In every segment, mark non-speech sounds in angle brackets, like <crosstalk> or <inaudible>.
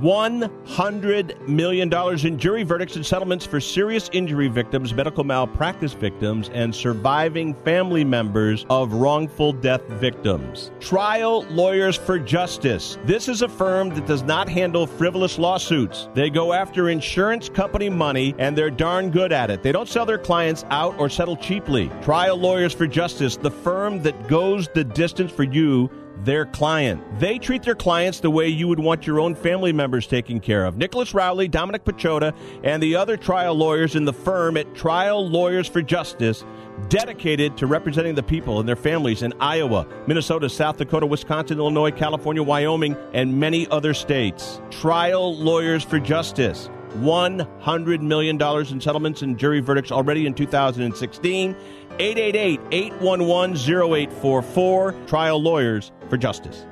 $100 million in jury verdicts and settlements for serious injury victims, medical malpractice victims, and surviving family members of wrongful death victims. Trial Lawyers for Justice. This is a firm that does not handle frivolous lawsuits. They go after insurance company money, and they're darn good at it. They don't sell their clients out or settle cheaply. Trial Lawyers for Justice, the firm that goes the distance for you their client. They treat their clients the way you would want your own family members taken care of. Nicholas Rowley, Dominic Pechota, and the other trial lawyers in the firm at Trial Lawyers for Justice dedicated to representing the people and their families in Iowa, Minnesota, South Dakota, Wisconsin, Illinois, California, Wyoming, and many other states. Trial Lawyers for Justice. $100 million in settlements and jury verdicts already in 2016. 888 811 0844. Trial Lawyers for Justice.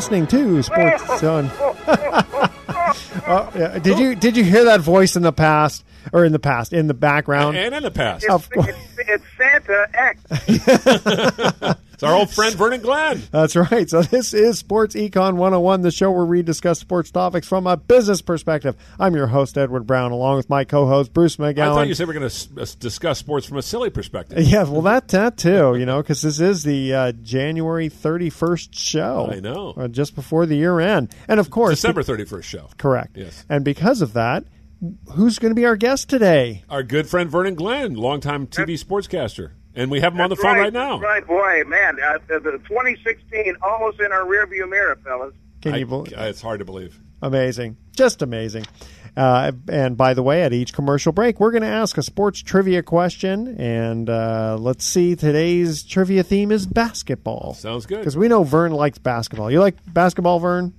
Listening to Sports <laughs> on. Uh, <laughs> yeah. Did you did you hear that voice in the past or in the past in the background? And in the past. Of It's, course. It's, it's Santa X. <laughs> It's our old friend Vernon Glenn. That's right. So this is Sports Econ 101, the show where we discuss sports topics from a business perspective. I'm your host Edward Brown, along with my co-host Bruce McGowan. I thought you said we are going to discuss sports from a silly perspective. <laughs> yeah, well, that that too, you know, because this is the uh, January 31st show. I know. uh, just before the year end, and of course, December 31st show. correct. Yes. And because of that, who's going to be our guest today? Our good friend Vernon Glenn, longtime TV sportscaster. And we have him on the phone right, now. Right, boy, man. Uh, the, the 2016 almost in our rearview mirror, fellas. Can I- you? bel it's hard to believe. Amazing. Just amazing. Uh, and by the way, at each commercial break, we're going to ask a sports trivia question. And uh, let's see, today's trivia theme is basketball. Sounds good. Because we know Vern likes basketball. You like basketball, Vern?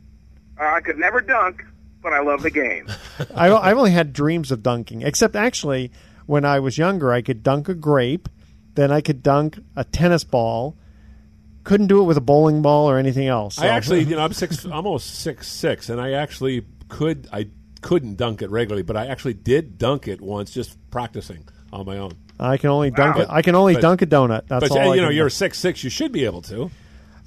Uh, I could never dunk, but I love the game. <laughs> I, I've only had dreams of dunking, except actually, when I was younger, I could dunk a grape, then I could dunk a tennis ball. Couldn't do it with a bowling ball or anything else. I actually, you know, I'm six, <laughs> almost six six, and I actually could, I couldn't dunk it regularly, but I actually did dunk it once, just practicing on my own. I can only dunk Wow. it. I can only But- dunk a donut. That's but all. uh, I you know, can you're do. six six, you should be able to.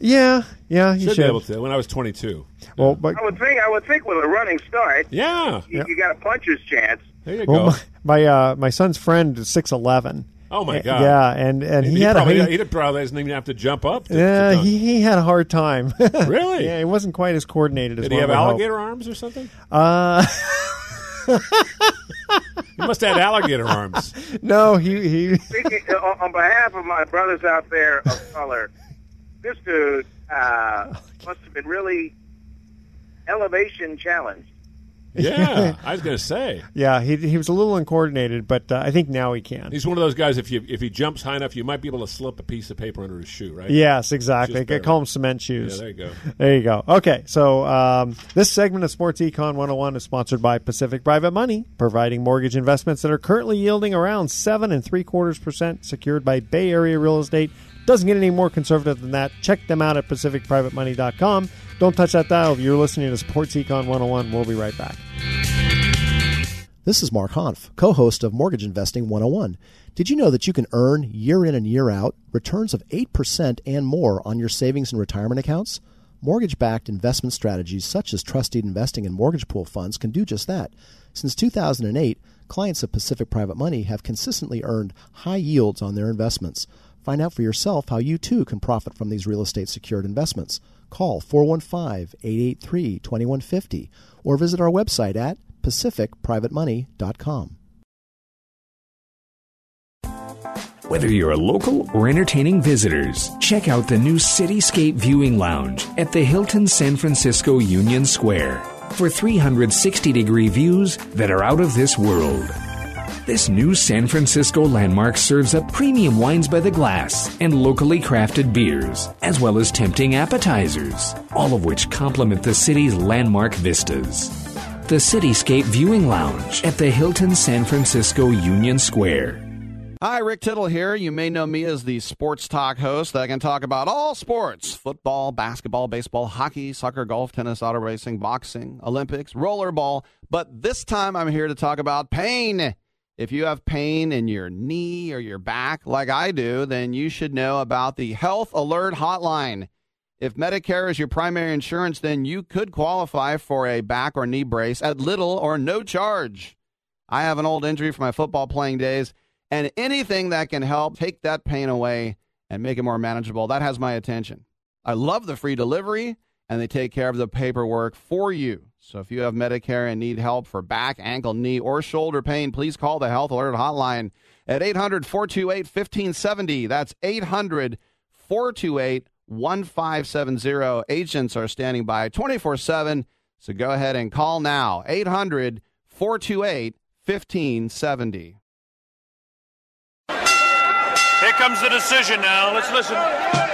Yeah, yeah, you Should, should. be able to. When I was 22. Well, but I would think. I would think with a running start, Yeah, you, you got a puncher's chance. there you well, go. my my, uh, my son's friend is six eleven. Oh my god! Yeah, and and he, he, had probably, a he probably doesn't even have to jump up. To, to yeah dunk. he, he had a hard time. <laughs> Really? yeah, he wasn't quite as coordinated as Did he have would hope. alligator arms or something? Uh, He must have had alligator arms. <laughs> no, he he. Speaking, uh, on, on behalf of my brothers out there of color, this dude uh, must have been really elevation challenged. Yeah, <laughs> I was going to say. Yeah, he he was a little uncoordinated, but uh, I think now he can. He's one of those guys. If you if he jumps high enough, you might be able to slip a piece of paper under his shoe, right? Yes, exactly. Just I call them cement Yeah, shoes. there you go. There you go. Okay, so um, this segment of Sports Econ 101 is sponsored by Pacific Private Money, providing mortgage investments that are currently yielding around seven and three quarters percent, secured by Bay Area real estate. Doesn't get any more conservative than that. Check them out at pacificprivatemoney.com. Don't touch that dial. If you're listening to Sports Econ 101. We'll be right back. This is Mark Hanf, co host of Mortgage Investing 101. Did you know that you can earn year in and year out returns of 8% and more on your savings and retirement accounts? Mortgage backed investment strategies such as trustee investing and mortgage pool funds can do just that. Since 2008, clients of Pacific Private Money have consistently earned high yields on their investments. Find out for yourself how you too can profit from these real estate secured investments. Call 415 883 2150 or visit our website at pacificprivatemoney.com. Whether you're a local or entertaining visitors, check out the new Cityscape Viewing Lounge at the Hilton San Francisco Union Square for 360 degree views that are out of this world. This new San Francisco landmark serves up premium wines by the glass and locally crafted beers, as well as tempting appetizers, all of which complement the city's landmark vistas. The Cityscape Viewing Lounge at the Hilton San Francisco Union Square. Hi, Rick Tittle here. You may know me as the sports talk host that can talk about all sports football, basketball, baseball, hockey, soccer, golf, tennis, auto racing, boxing, Olympics, rollerball. But this time I'm here to talk about pain. If you have pain in your knee or your back, like I do, then you should know about the Health Alert Hotline. If Medicare is your primary insurance, then you could qualify for a back or knee brace at little or no charge. I have an old injury from my football playing days and anything that can help take that pain away and make it more manageable, that has my attention. I love the free delivery, and they take care of the paperwork for you. So if you have Medicare and need help for back, ankle, knee, or shoulder pain, please call the Health Alert Hotline at 800 428 1570. That's 800 428 1570. Agents are standing by 24 7. So go ahead and call now 800 428 1570. Here comes the decision now. Let's listen.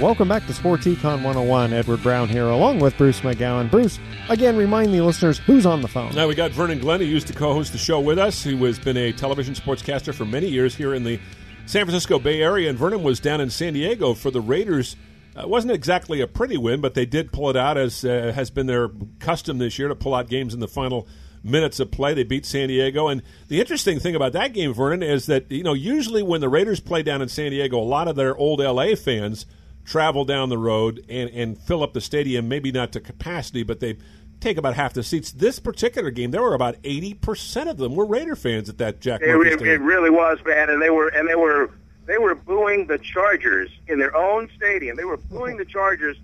Welcome back to Sports Econ 101. Edward Brown here, along with Bruce McGowan. Bruce, again, remind the listeners who's on the phone. Now we got Vernon Glenn, who used to co-host the show with us, who has been a television sportscaster for many years here in the San Francisco Bay Area, and Vernon was down in San Diego for the Raiders. Uh, it wasn't exactly a pretty win, but they did pull it out, as uh, has been their custom this year to pull out games in the final minutes of play. They beat San Diego, and the interesting thing about that game, Vernon, is that you know usually when the Raiders play down in San Diego, a lot of their old LA fans travel down the road and, and fill up the stadium, maybe not to capacity, but they take about half the seats. This particular game, there were about eighty percent of them were Raider fans at that Jack. It, it, Stadium. it really was, man, and they were and they were they were booing the Chargers in their own stadium. They were booing the Chargers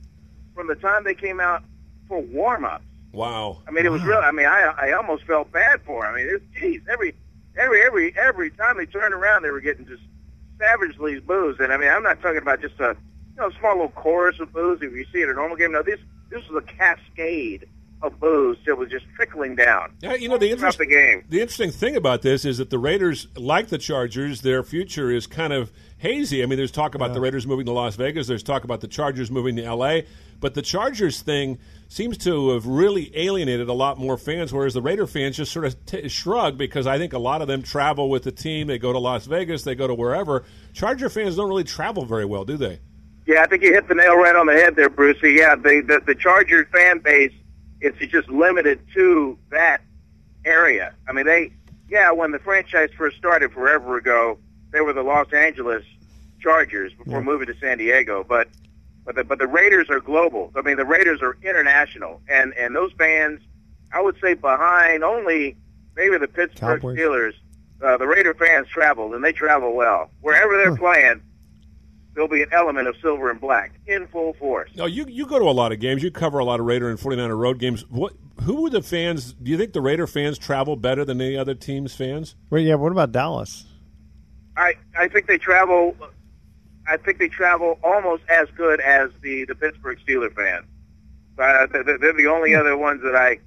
from the time they came out for warm ups. Wow. I mean, it was real. I mean, I I almost felt bad for them. I mean, it was, geez, every every every every time they turned around, they were getting just savagely boos. And I mean, I'm not talking about just a you know small little chorus of boos if you see it at a normal game. No, this this was a cascade of boos that was just trickling down. Yeah, you know the interest, the game. the interesting thing about this is that the Raiders, like the Chargers, their future is kind of hazy. I mean, there's talk about the Raiders moving to Las Vegas. There's talk about the Chargers moving to L.A. But the Chargers thing seems to have really alienated a lot more fans, whereas the Raider fans just sort of t- shrug because I think a lot of them travel with the team. They go to Las Vegas. They go to wherever. Charger fans don't really travel very well, do they? Yeah, I think you hit the nail right on the head there, Brucey. Yeah, the the, the Chargers fan base it's just limited to that area. I mean, they yeah, when the franchise first started forever ago, they were the Los Angeles Chargers before moving to San Diego, but but the, but the Raiders are global. I mean, the Raiders are international, and and those fans, I would say, behind only maybe the Pittsburgh Cowboys. Steelers, uh, the Raider fans travel, and they travel well wherever they're playing. There'll be an element of silver and black in full force. No, you you go to a lot of games. You cover a lot of Raider and 49er road games. What who would the fans? Do you think the Raider fans travel better than any other team's fans? Wait, yeah, what about Dallas? I I think they travel. I think they travel almost as good as the the Pittsburgh Steelers fans. Uh, they're, they're the only other ones that I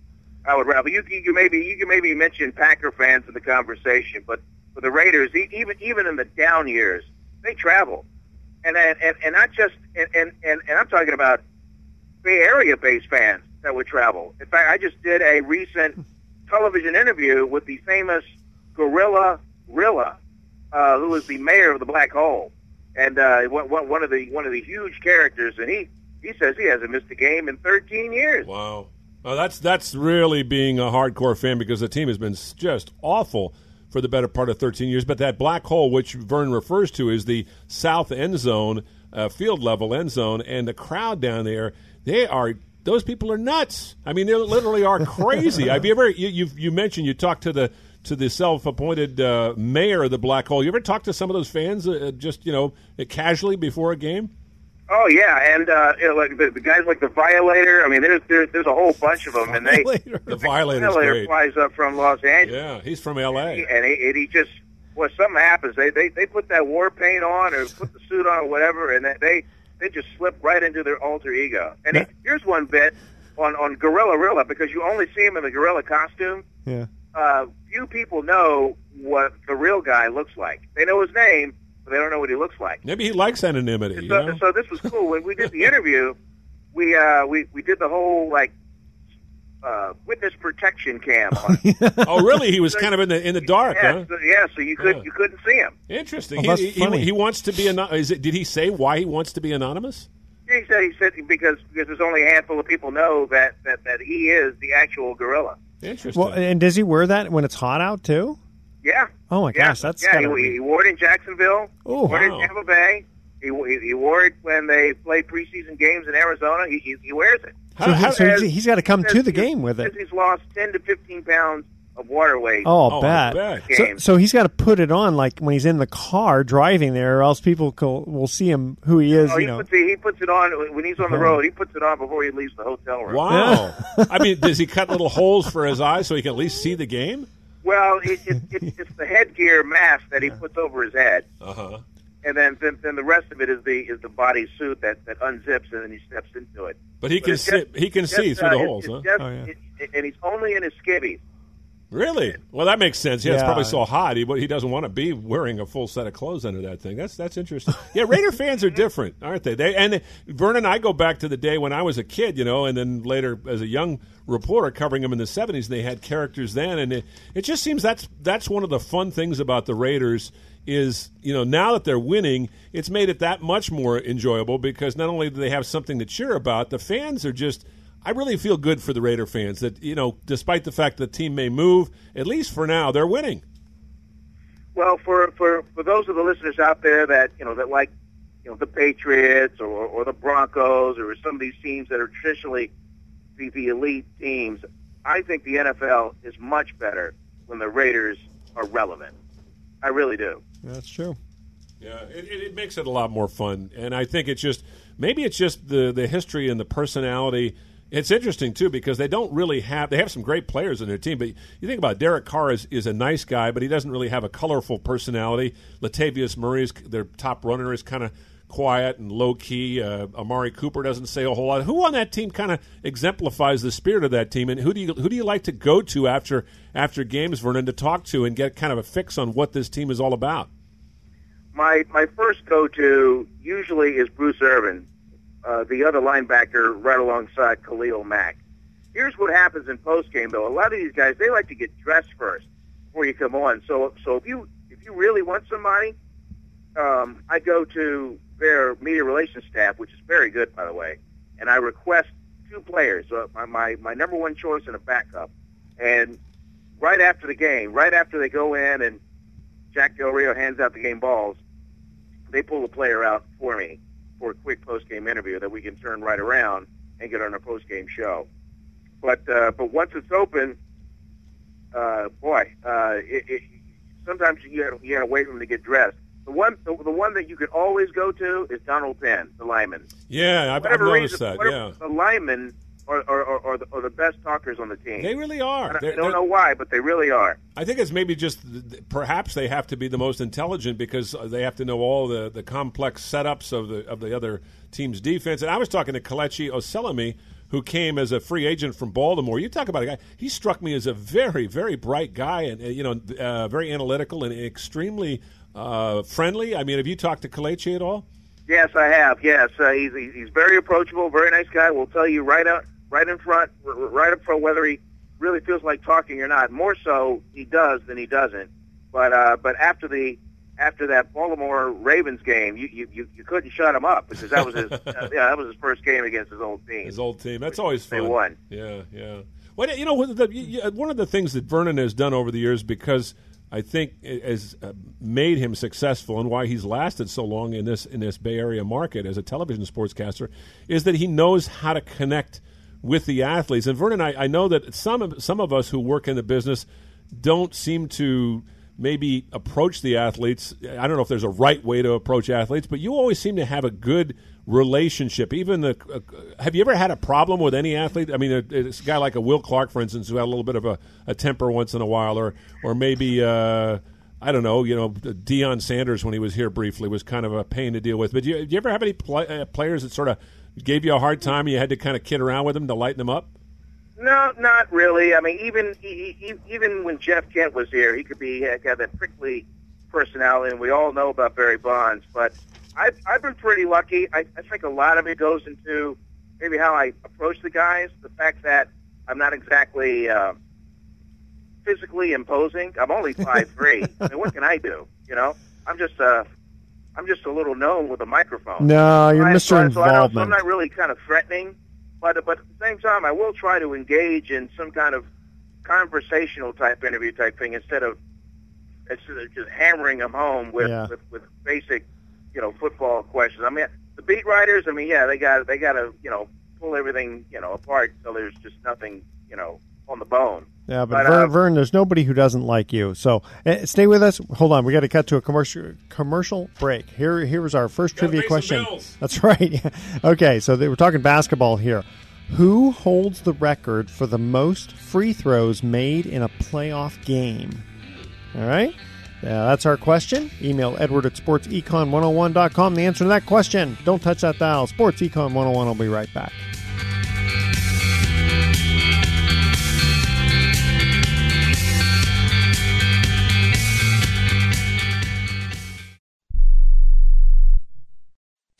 I would rather. You can you maybe you can maybe mention Packer fans in the conversation, but for the Raiders, e- even even in the down years, they travel, and and and, not just and, and and I'm talking about Bay Area based fans that would travel. In fact, I just did a recent television interview with the famous Gorilla Rilla uh, who was the mayor of the Black Hole, and uh, one, of the one of the huge characters, and he he says he hasn't missed a game in 13 years. Wow. Well, that's that's really being a hardcore fan because the team has been just awful for the better part of 13 years. But that black hole, which Vern refers to, is the south end zone, uh, field level end zone, and the crowd down there, they are. Those people are nuts. I mean, they literally are crazy. <laughs> Have you ever? You you, you mentioned you talked to the to the self-appointed uh, mayor of the black hole. You ever talked to some of those fans uh, just you know casually before a game? Oh yeah, and uh, you know, like the, the guys like the Violator. I mean, there's there's, there's a whole bunch of them, and they The Violator's Violator great. flies up from Los Angeles. Yeah, he's from L.A. and he, and he just well something happens they, they they put that war paint on or put the suit on or whatever and they they, they just slip right into their alter ego and it, here's one bit on on gorilla rilla because you only see him in the gorilla costume Yeah. uh few people know what the real guy looks like they know his name but they don't know what he looks like Maybe he likes anonymity. You so, know? so this was cool when we did the interview we uh we we did the whole like uh witness protection cam <laughs> oh, really? He was kind of in the in the dark, yeah, huh? so, yeah so you could Yeah. you couldn't see him Interesting. Oh, He- that's he, he, funny. he wants to be anonymous. Did he say why he wants to be anonymous? He said he said because because there's only a handful of people know that that, that he is the actual gorilla. Interesting. Well, and does he wear that when it's hot out too? Yeah. Oh my yeah. gosh, that's yeah. He, be- he wore it in Jacksonville. Oh, wore it wow. in Tampa Bay. He, he, he wore it when they play preseason games in Arizona. He, he, he wears it. So, he, so Says- he's, he's got to come to the game with it. He's lost ten to fifteen pounds of water weight. Oh, Oh, I bet. bet. So, so he's got to put it on like when he's in the car driving there, or else people co- will see him who he oh, is. Oh, you he know, puts it, he puts it on when he's on the road. He puts it on before he leaves the hotel room. Wow. <laughs> I mean, does he cut little holes for his eyes so he can at least see the game? Well, it, it, it, it's <laughs> the headgear mask that he puts over his head. Uh huh. and then, then then the rest of it is the is the body suit that that unzips and then he steps into it. But he But can it's see. just- He can it's see just, through uh, the holes, it's huh? just- Oh, yeah. it- it- and he's only in his skivvies. Really? Well, that makes sense. Yeah, it's probably so hot. He he doesn't want to be wearing a full set of clothes under that thing. That's that's interesting. Yeah, Raider <laughs> fans are different, aren't they? They and Vernon and I go back to the day when I was a kid, you know, and then later as a young reporter covering them in the seventies. They had characters then, and it, it just seems that's that's one of the fun things about the Raiders is you know now that they're winning, it's made it that much more enjoyable because not only do they have something to cheer about, the fans are just. I really feel good for the Raider fans that you know, despite the fact that the team may move, at least for now they're winning. Well, for for for those of the listeners out there that you know that like you know the Patriots or or the Broncos or some of these teams that are traditionally the, the elite teams, I think the NFL is much better when the Raiders are relevant. I really do. that's true. Yeah, it, it, it makes it a lot more fun, and I think it's just maybe it's just the the history and the personality. It's interesting too because they don't really have they have some great players in their team, but you think about it, Derek Carr is, is a nice guy, but he doesn't really have a colorful personality. Latavius Murray is their top runner is kind of quiet and low key. Uh, Amari Cooper doesn't say a whole lot. Who on that team kind of exemplifies the spirit of that team, and who do you who do you like to go to after after games, Vernon, to talk to and get kind of a fix on what this team is all about? My my first go to usually is Bruce Irvin, uh, the other linebacker right alongside Khalil Mack. Here's what happens in post game though. A lot of these guys they like to get dressed first before you come on. So so if you if you really want somebody, um, I go to their media relations staff, which is very good by the way, and I request two players, uh, my, my my number one choice and a backup, and right after the game, right after they go in and Jack Del Rio hands out the game balls, they pull the player out for me for a quick post game interview that we can turn right around and get on a post game show. But uh, but once it's open, uh, boy, uh, it, it, sometimes you gotta, you gotta wait for them to get dressed. The one the, the one that you can always go to is Donald Penn, the lineman. Yeah, I've, I've noticed reason, that. Yeah, the linemen are, are, are, are, the, are the best talkers on the team. they really are. I- They're- I don't know why, but they really are. I think it's maybe just perhaps they have to be the most intelligent because they have to know all the, the complex setups of the of the other team's defense. And I was talking to Kelechi Osemele, who came as a free agent from Baltimore. You talk about a guy; he struck me as a very very bright guy, and uh, you know, uh, very analytical and extremely uh, friendly. I mean, have you talked to Kelechi at all? Yes, I have. Yes, uh, he's he's he's very approachable, very nice guy. Will tell you right out, right in front, right up front whether he really feels like talking or not. More so he does than he doesn't. But uh, but after the after that Baltimore Ravens game, you you you, you couldn't shut him up because that was his <laughs> uh, yeah that was his first game against his old team. His old team. That's always fun. They won. Yeah, yeah. Well, you know, one of the things that Vernon has done over the years because I think has uh, made him successful and why he's lasted so long in this in this Bay Area market as a television sportscaster is that he knows how to connect with the athletes. And Vernon, I, I know that some of some of us who work in the business don't seem to maybe approach the athletes. I don't know if there's a right way to approach athletes, but you always seem to have a good relationship. Even the uh, have you ever had a problem with any athlete? I mean, it's a guy like a Will Clark, for instance, who had a little bit of a, a temper once in a while, or or maybe. Uh, I don't know, you know, Deion Sanders when he was here briefly was kind of a pain to deal with. But do you, do you ever have any play, uh, players that sort of gave you a hard time and you had to kind of kid around with them to lighten them up? No, not really. I mean, even even when Jeff Kent was here, he could be had that prickly personality, and we all know about Barry Bonds. But I've I've been pretty lucky. I, I think a lot of it goes into maybe how I approach the guys. The fact that I'm not exactly uh, physically imposing. I'm only <laughs> five three. I mean, what can I do? You know, I'm just uh, I'm just a little gnome with a microphone. No, you're Mr. So, Involvement. So I'm not really kind of threatening. But but at the same time, I will try to engage in some kind of conversational type interview type thing instead of instead of just hammering them home with, Yeah. with with basic you know football questions. I mean, the beat writers. I mean, yeah, they got they got to you know pull everything you know apart so there's just nothing you know on the bone. Yeah, but, But, Vern, uh, Vern, there's nobody who doesn't like you. So uh, stay with us. Hold on, we got to cut to a commercial commercial break. Here, here was our first trivia question. That's <laughs> right. okay, so they, we're talking basketball here. Who holds the record for the most free throws made in a playoff game? All right. Uh, that's our question. Email Edward at sportsecon101.com. The answer to that question. Don't touch that dial. Sports Econ 101 will be right back.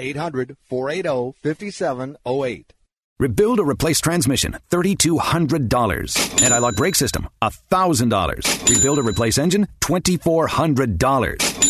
800 480 5708. Rebuild or replace transmission, $3,200. Anti-lock brake system, $1,000. Rebuild or replace engine, $2,400.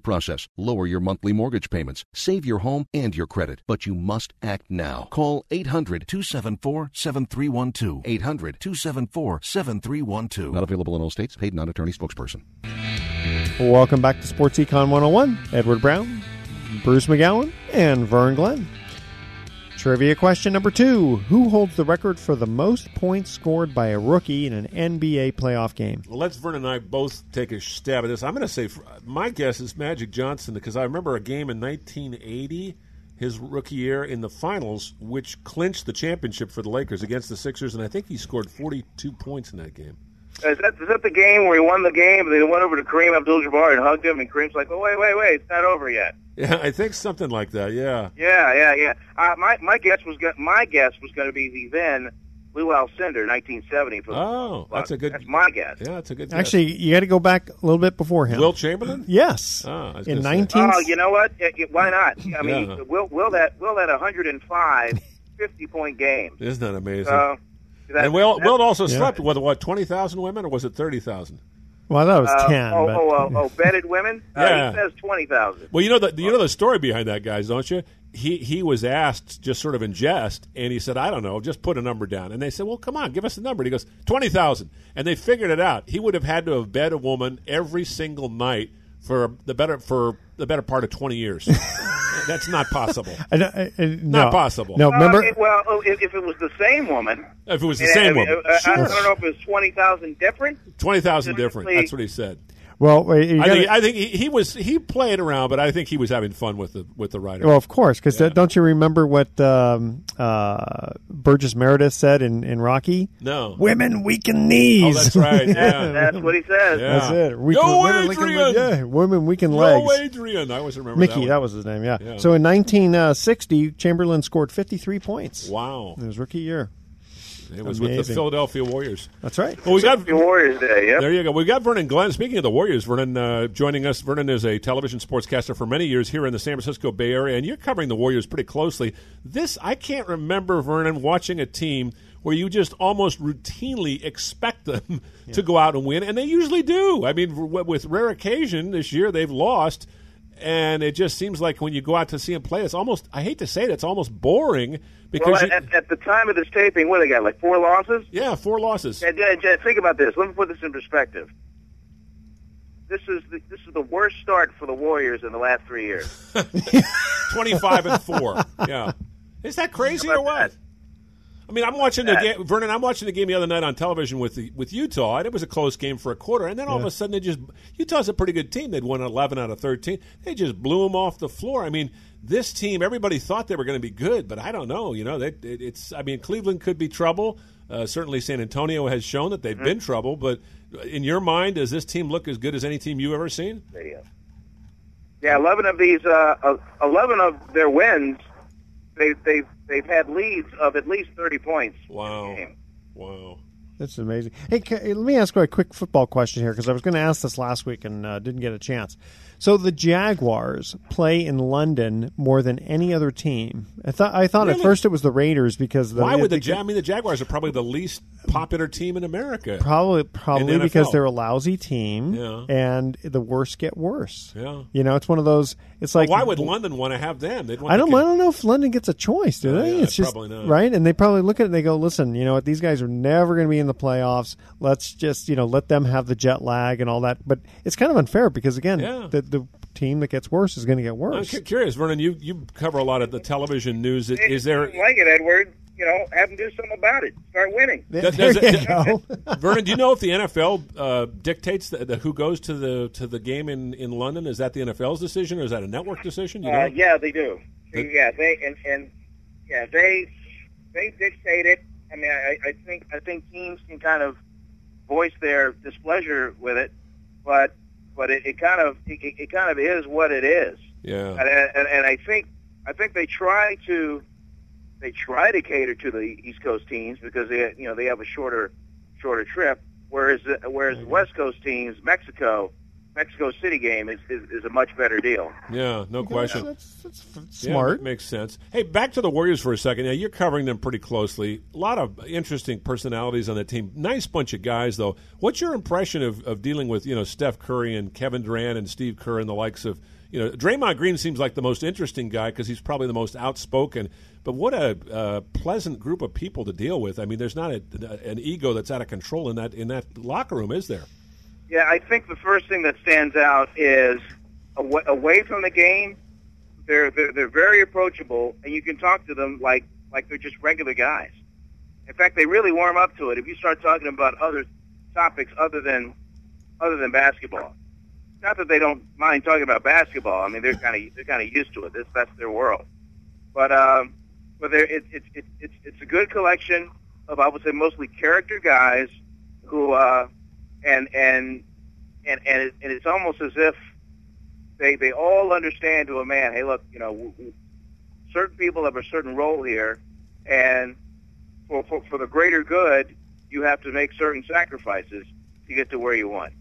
process, lower your monthly mortgage payments, save your home and your credit, but you must act now. Call 800 274 7312. 800 274 7312. Not available in all states. Paid non attorney spokesperson. Welcome back to Sports Econ 101. Edward Brown, Bruce McGowan, and Vern Glenn. Trivia question number two Who holds the record for the most points scored by a rookie in an NBA playoff game? Well, let's Vern and I both take a stab at this. I'm going to say my guess is Magic Johnson because I remember a game in 1980, his rookie year in the finals, which clinched the championship for the Lakers against the Sixers, and I think he scored 42 points in that game. Is that, is that the game where he won the game? They went over to Kareem Abdul-Jabbar and hugged him, and Kareem's like, "Oh wait, wait, wait, it's not over yet." Yeah, I think something like that. Yeah. Yeah, yeah, yeah. Uh, my my guess was go- my guess was going to be the then Lou Alcindor, 1970. For oh, that's a good. That's my guess. Yeah, that's a good. Guess. Actually, you got to go back a little bit before him. Wilt Chamberlain. Yes. Oh, in 19. Oh, you know what? Why not? I mean, yeah. will will that will that 105 50 point game? Isn't that amazing? Uh, that, and Wilt, Wilt also yeah. slept with what twenty thousand women, or was it thirty thousand? Well, that was uh, ten. Oh, but... oh, oh, oh, bedded women. yeah, uh, he says twenty thousand. Well, you know the you know the story behind that, guys, don't you? He he was asked just sort of in jest, and he said, "I don't know, just put a number down." And they said, "Well, come on, give us a number." And he goes, 20,000. And they figured it out. He would have had to have bed a woman every single night for the better for the better part of twenty years. <laughs> That's not possible. I, I, I, no, not possible. No, remember? Uh, well, oh, if, if, it was the same woman. If it was the same woman. Uh, sure. I, don't know if it was 20,000 different. 20,000 different. That's what he said. Well, gotta, I think, I think he, he, was he played around, but I think he was having fun with the with the writer. Well, of course, because yeah. don't you remember what um, uh, Burgess Meredith said in, in Rocky? No, women weaken knees. Oh, that's right. <laughs> Yeah. that's what he says. Yeah. That's it. We Go can, Adrian. yeah, women weaken Go legs. Adrian. I always remember Mickey. That, that, was his name. Yeah. yeah. So in 1960, Chamberlain scored 53 points. Wow. In his rookie year. It was Amazing. with the Philadelphia Warriors. That's right. Well, we got Warriors Day. Yep. There you go. We got Vernon Glenn. Speaking of the Warriors, Vernon uh, joining us. Vernon is a television sportscaster for many years here in the San Francisco Bay Area, and you're covering the Warriors pretty closely. This I can't remember Vernon watching a team where you just almost routinely expect them <laughs> yeah. to go out and win, and they usually do. I mean, with rare occasion this year, they've lost and it just seems like when you go out to see him play, it's almost I hate to say it, it's almost boring because well, you, at, at, the time of this taping, what they got like four losses? Yeah, four losses. And, and, and think about this. Let me put this in perspective. This is the, this is the worst start for the Warriors in the last three years. <laughs> Twenty-five and four. Yeah, is that crazy or what? That? I mean, I'm watching the game, Vernon. I'm watching the game the other night on television with the, with Utah, and it was a close game for a quarter. And then all yeah. of a sudden, they just Utah's a pretty good team. They'd won 11 out of 13. They just blew them off the floor. I mean, this team, everybody thought they were going to be good, but I don't know. You know, they, it, it's. I mean, Cleveland could be trouble. Uh, certainly, San Antonio has shown that they've mm-hmm. been trouble. But in your mind, does this team look as good as any team you've ever seen? Yeah, 11 of these, uh, 11 of their wins, they they've they've had leads of at least 30 points. Wow. Wow. That's amazing. Hey, let me ask you a quick football question here because I was going to ask this last week and uh, didn't get a chance. So the Jaguars play in London more than any other team. I thought I thought really? at first it was the Raiders because the, why would the, the I mean the Jaguars are probably the least popular team in America. Probably probably because they're a lousy team yeah. and the worst get worse. Yeah. You know, it's one of those it's like well, why would London want to have them? They'd want I don't I don't know if London gets a choice, do uh, they? yeah, it's just probably not. right and they probably look at it and they go, "Listen, you know what? These guys are never going to be in the playoffs. Let's just, you know, let them have the jet lag and all that." But it's kind of unfair because again, yeah. the the team that gets worse is going to get worse. I'm curious, Vernon. You you cover a lot of the television news. Is, is there like it, Edward? You know, have them do something about it. Start winning. Does, does it, go. <laughs> Vernon, do you know if the NFL uh, dictates the, the, who goes to the to the game in, in London? Is that the NFL's decision, or is that a network decision? You know? uh, yeah, they do. The, yeah, they and, and yeah they they dictate it. I mean, I, I think I think teams can kind of voice their displeasure with it, but but it, it kind of it, it kind of is what it is. Yeah. And, and, and I think I think they try to they try to cater to the East Coast teams because they you know they have a shorter shorter trip, whereas whereas West Coast teams, Mexico, Mexico City game is, is, is a much better deal. Yeah, no question. That's, that's, that's smart. that makes sense. Hey, back to the Warriors for a second. Now you're covering them pretty closely. A lot of interesting personalities on the team. Nice bunch of guys, though. What's your impression of, of dealing with you know Steph Curry and Kevin Durant and Steve Kerr and the likes of you know Draymond Green seems like the most interesting guy because he's probably the most outspoken. But what a uh, pleasant group of people to deal with. I mean, there's not a, an ego that's out of control in that in that locker room, is there? Yeah, I think the first thing that stands out is away, away from the game, they're, they're they're very approachable, and you can talk to them like like they're just regular guys. In fact, they really warm up to it. If you start talking about other topics other than other than basketball, not that they don't mind talking about basketball. I mean, they're kind of they're kind of used to it. This that's their world. But um, but there it, it, it, it's it's a good collection of I would say mostly character guys who uh, and and and and, it, and it's almost as if they they all understand to a man. Hey, look, you know, w- w- certain people have a certain role here, and for, for for the greater good, you have to make certain sacrifices to get to where you want.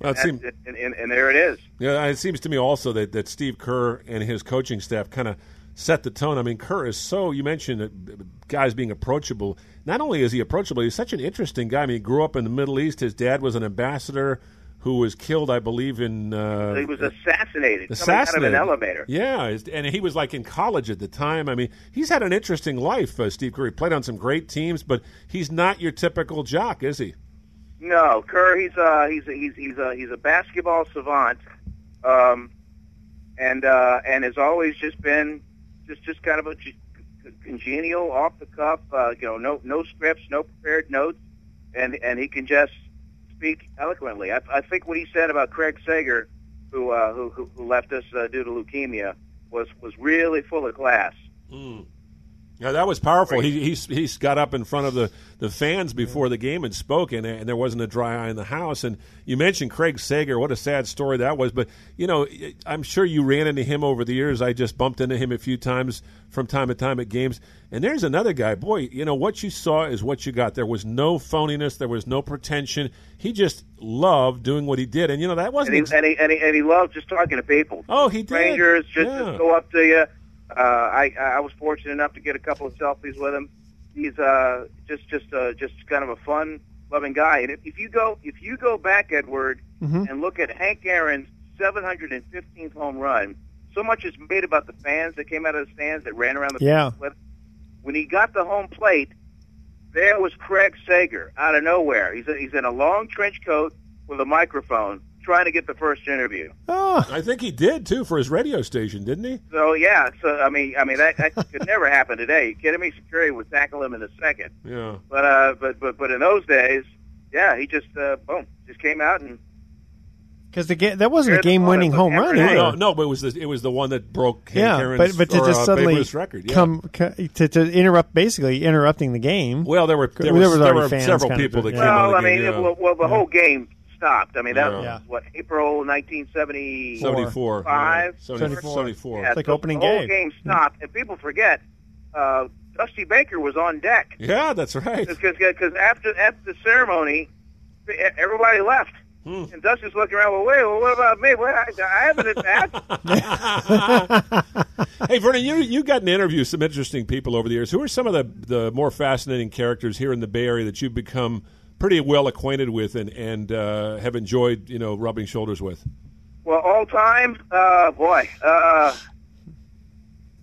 Well, it And, seems- and, and, and there it is. Yeah, it seems to me also that, that Steve Kerr and his coaching staff kind of set the tone. I mean, Kerr is so, you mentioned that guys being approachable. Not only is he approachable, he's such an interesting guy. I mean, he grew up in the Middle East. His dad was an ambassador who was killed, I believe, in. Uh, he was assassinated, coming assassinated. out of an elevator. Yeah, and he was like in college at the time. I mean, he's had an interesting life, uh, Steve Kerr. He played on some great teams, but he's not your typical jock, is he? No, Kerr. He's uh he's a, he's he's a he's a basketball savant, um, and uh, and has always just been just just kind of a congenial, off the cuff. Uh, you know, no no scripts, no prepared notes, and and he can just speak eloquently. I, I think what he said about Craig Sager, who uh, who, who left us uh, due to leukemia, was was really full of class. Yeah, that was powerful. He he's, he's got up in front of the, the fans before the game and spoke, and, and there wasn't a dry eye in the house. And you mentioned Craig Sager. What a sad story that was. But, you know, I'm sure you ran into him over the years. I just bumped into him a few times from time to time at games. And there's another guy. Boy, you know, what you saw is what you got. There was no phoniness, there was no pretension. He just loved doing what he did. And, you know, that wasn't. And he, and he, and he, and he loved just talking to people. Oh, he did. Strangers just, Yeah. just go up to you. Uh, I I was fortunate enough to get a couple of selfies with him. He's uh just just uh, just kind of a fun loving guy. And if, if you go if you go back, Edward, Mhm. and look at Hank Aaron's 715th home run, so much is made about the fans that came out of the stands that ran around the Yeah. with. When he got the home plate, there was Craig Sager out of nowhere. He's he's in a long trench coat with a microphone, trying to get the first interview. Oh, I think he did, too, for his radio station, didn't he? So yeah, so I mean, I mean that, that could never happen today. You kidding me? Security would tackle him in a second. Yeah. But uh, but but but in those days, yeah, he just uh, boom, just came out and Because the ga- that wasn't a game-winning home run No, either. no, no, but it was the, it was the one that broke Hank yeah, Aaron's but but to or, just uh, suddenly record. Yeah. come co- to, to interrupt, basically interrupting the game. Well, there were there, There was, was there were several kind of people that doing came it. out well, of I the mean, game. yeah. well, well, the whole game stopped. I mean, that Yeah. was what April 1974, 74, five, yeah. 74. 74. Yeah, It's like so opening the whole game. game stopped, and people forget. Uh, Dusty Baker was on deck Yeah, that's right. because because after after the ceremony, everybody left. Hmm. And Dusty's looking around. Well, wait. Well, what about me? What, I, I haven't been bad. <laughs> <laughs> hey, Vernon, you you got an interview some interesting people over the years. Who are some of the the more fascinating characters here in the Bay Area that you've become pretty well acquainted with and and uh, have enjoyed you know rubbing shoulders with? Well, all time, uh, boy, uh,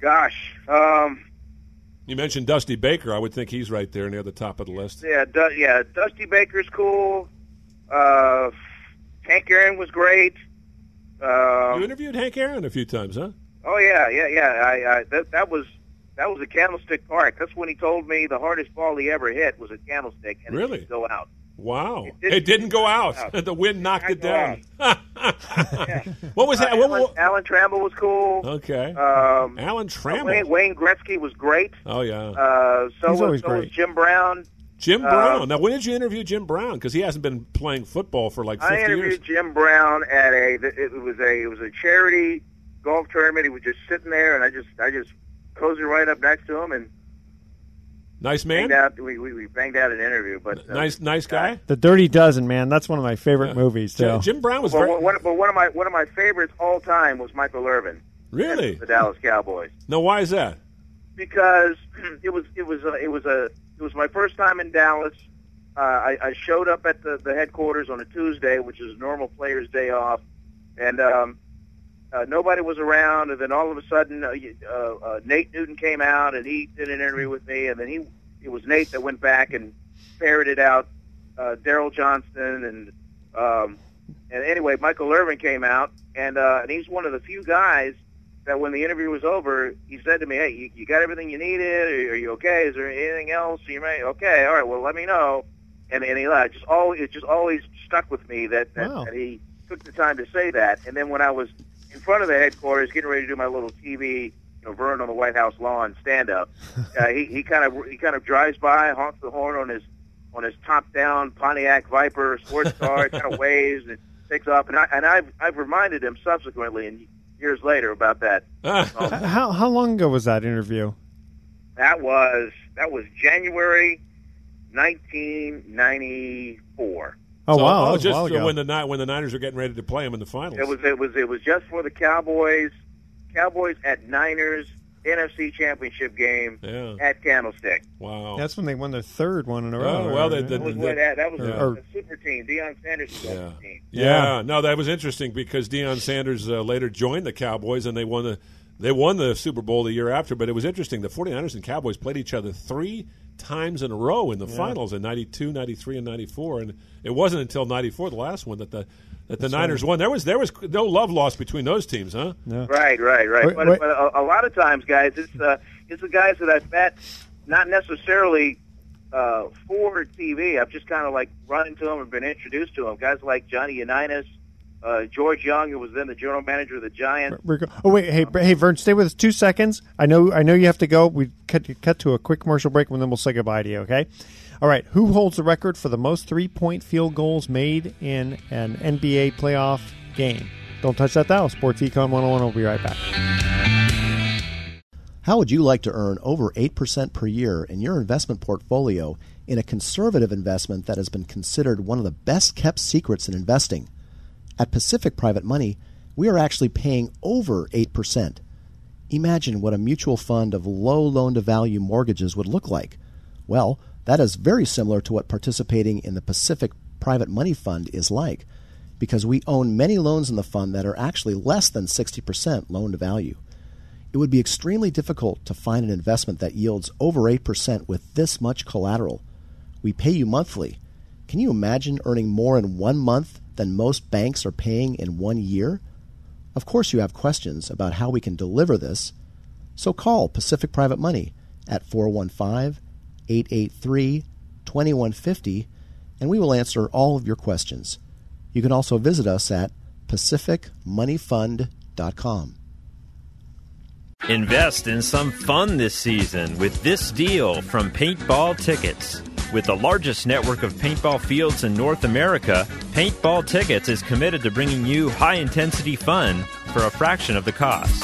gosh, um, You mentioned Dusty Baker. I would think he's right there near the top of the list. yeah, du- yeah, Dusty Baker's cool. Uh, Hank Aaron was great. you Um, interviewed Hank Aaron a few times, huh? oh yeah, yeah, yeah. I, I that that was that was a Candlestick Park. That's when he told me the hardest ball he ever hit was a candlestick, and Really? it didn't go out. Wow, it didn't- didn't, go out. <laughs> out. <laughs> the wind knocked it go down. <laughs> what was Uh, that? What, Alan, what- Alan Trammell was cool. okay, Um, Alan Trammell. Wayne, Wayne Gretzky was great. oh yeah. Uh, so He's was, always so was great. Jim Brown. Jim Uh, Brown. now, when did you interview Jim Brown? Because he hasn't been playing football for like 50 I interviewed years. Jim Brown at a it was a it was a charity golf tournament. He was just sitting there, and I just I just cozied right up next to him and Nice man. banged out. We, we, we banged out an interview, but uh, Nice, nice guy. The Dirty Dozen, man. That's one of my favorite movies too. Jim Brown was But very. one, one- but one of my one of my favorites all time was Michael Irvin, Really? the Dallas Cowboys, No, why is that? because <clears throat> it was it was a, it was a it was my first time in Dallas. Uh, I, I showed up at the, the headquarters on a Tuesday, which is normal players' day off, and um, uh, nobody was around. And then all of a sudden, uh, uh, uh, Nate Newton came out and he did an interview with me. And then he it was Nate that went back and ferreted out uh, Daryl Johnston and um, and anyway, Michael Irvin came out and uh, and he's one of the few guys that when the interview was over, he said to me, "Hey, you, you got everything you needed? Are, are you okay? Is there anything else? You may okay. All right. Well, let me know." And and he left. Just always it just always stuck with me that that, Wow. that he took the time to say that. And then when I was in front of the headquarters, getting ready to do my little TV, you know, Vern on the White House lawn stand up, <laughs> uh, he he kind of he kind of drives by, honks the horn on his on his top down Pontiac Viper sports car, <laughs> kind of waves and takes off. And I and I've I've reminded him subsequently and years later about that. H- <laughs> How how long ago was that interview? That was that was January 1994. Oh So- wow, Oh, just while ago. when the Ni- when the Niners were getting ready to play them in the finals. It was it was it was just for the Cowboys. Cowboys at Niners NFC Championship game Yeah. at Candlestick. Wow. That's when they won their third one in a row. Oh, well, they- right? they- That was, the- that, that was or- a, a super team. Deion Sanders was on the team. Yeah. no, that was interesting because Deion Sanders uh, later joined the Cowboys and they won the they won the Super Bowl the year after. But it was interesting. The 49ers and Cowboys played each other three times in a row in the finals in 92, 93, and 94. And it wasn't until 94, the last one, that the that the Niners won. There was there was no love lost between those teams, huh? Right, right, right. Wait, but wait. but a, a lot of times, guys, it's uh, it's the guys that I've met, not necessarily uh, for TV. I've just kind of like run into them and been introduced to them. Guys like Johnny Unitas, uh, George Young, who was then the general manager of the Giants. We're oh wait, hey, hey, Vern, stay with us two seconds. I know, I know you have to go. We cut cut to a quick commercial break, and then we'll say goodbye to you. Okay. All right. Who holds the record for the most three point field goals made in an NBA playoff game? Don't touch that dial. Sports Econ 101. We'll be right back. How would you like to earn over 8% per year in your investment portfolio in a conservative investment that has been considered one of the best kept secrets in investing? At Pacific Private Money, we are actually paying over 8%. Imagine what a mutual fund of low loan to value mortgages would look like. Well, that is very similar to what participating in the Pacific Private Money Fund is like, because we own many loans in the fund that are actually less than 60% loan to value. It would be extremely difficult to find an investment that yields over 8% with this much collateral. We pay you monthly. Can you imagine earning more in one month than most banks are paying in one year? Of course, you have questions about how we can deliver this, so call Pacific Private Money at 415 883 2150 and we will answer all of your questions. You can also visit us at pacificmoneyfund.com. Invest in some fun this season with this deal from Paintball Tickets. With the largest network of paintball fields in North America, Paintball Tickets is committed to bringing you high intensity fun for a fraction of the cost.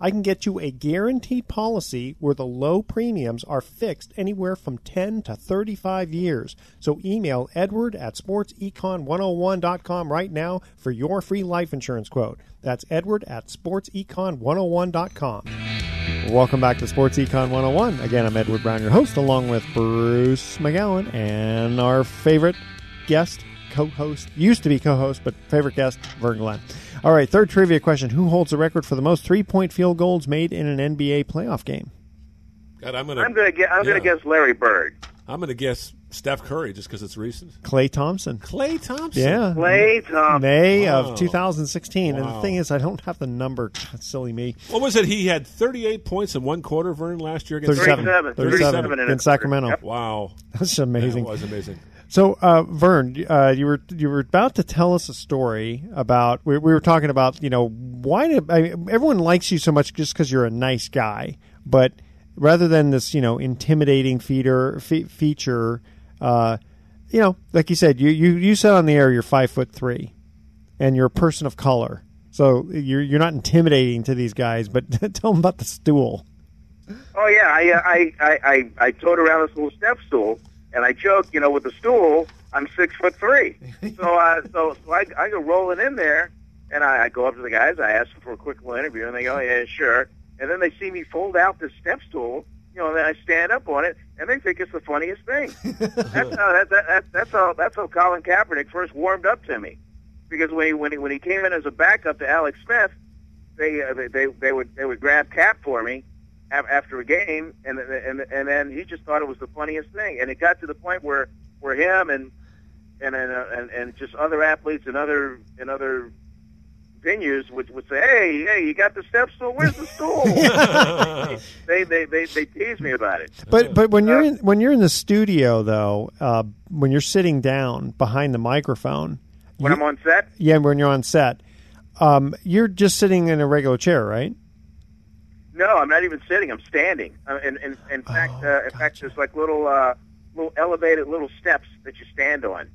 I can get you a guaranteed policy where the low premiums are fixed anywhere from 10 to 35 years. So email edward at sportsecon101.com right now for your free life insurance quote. That's edward at sportsecon101.com. Welcome back to Sports Econ 101. Again, I'm Edward Brown, your host, along with Bruce McGowan and our favorite guest, co-host, used to be co-host, but favorite guest, Vern Glenn. All right, third trivia question: Who holds the record for the most three-point field goals made in an NBA playoff game? God, I'm gonna. I'm gonna get. I'm gonna yeah. guess Larry Bird. I'm gonna guess Steph Curry just because it's recent. Klay Thompson. Klay Thompson. Yeah, Klay Thompson. May Wow. of 2016. And the thing is, I don't have the number. God, silly me. What was it? He had 38 points in one quarter, Vern, last year against 37. 37. 37 in in Sacramento. quarter. Wow, That's amazing. that was amazing. So, uh, Vern, uh, you were you were about to tell us a story about. We, we were talking about you know why did I mean, everyone likes you so much just because you're a nice guy, but rather than this you know intimidating feeder fe- feature, uh, you know, like you said, you, you you said on the air you're five foot three, and you're a person of color, so you're you're not intimidating to these guys. But <laughs> tell them about the stool. Oh yeah, I, uh, I I I I towed around this little step stool, and I joke, you know, with the stool, I'm six foot three. <laughs> so uh, so so I I go rolling in there, and I, I go up to the guys, I ask them for a quick little interview, and they go, yeah, sure. And then they see me fold out this step stool, you know, and then I stand up on it, and they think it's the funniest thing. <laughs> that's how that, that, that that's how that's how Colin Kaepernick first warmed up to me, because when he when he when he came in as a backup to Alex Smith, they uh, they, they would they would grab Cap for me after a game, and and and then he just thought it was the funniest thing, and it got to the point where where him and and and uh, and, and just other athletes and other and other venues would would say, "Hey, hey, you got the step stool? Where's the stool?" <laughs> <laughs> they, they they they tease me about it. But but when you're in when you're in the studio though, uh, when you're sitting down behind the microphone, When I'm on set, yeah, when you're on set, um, you're just sitting in a regular chair, right? No, I'm not even sitting. I'm standing. Uh, in, in, in fact, uh, in fact, there's like little uh, little elevated little steps that you stand on.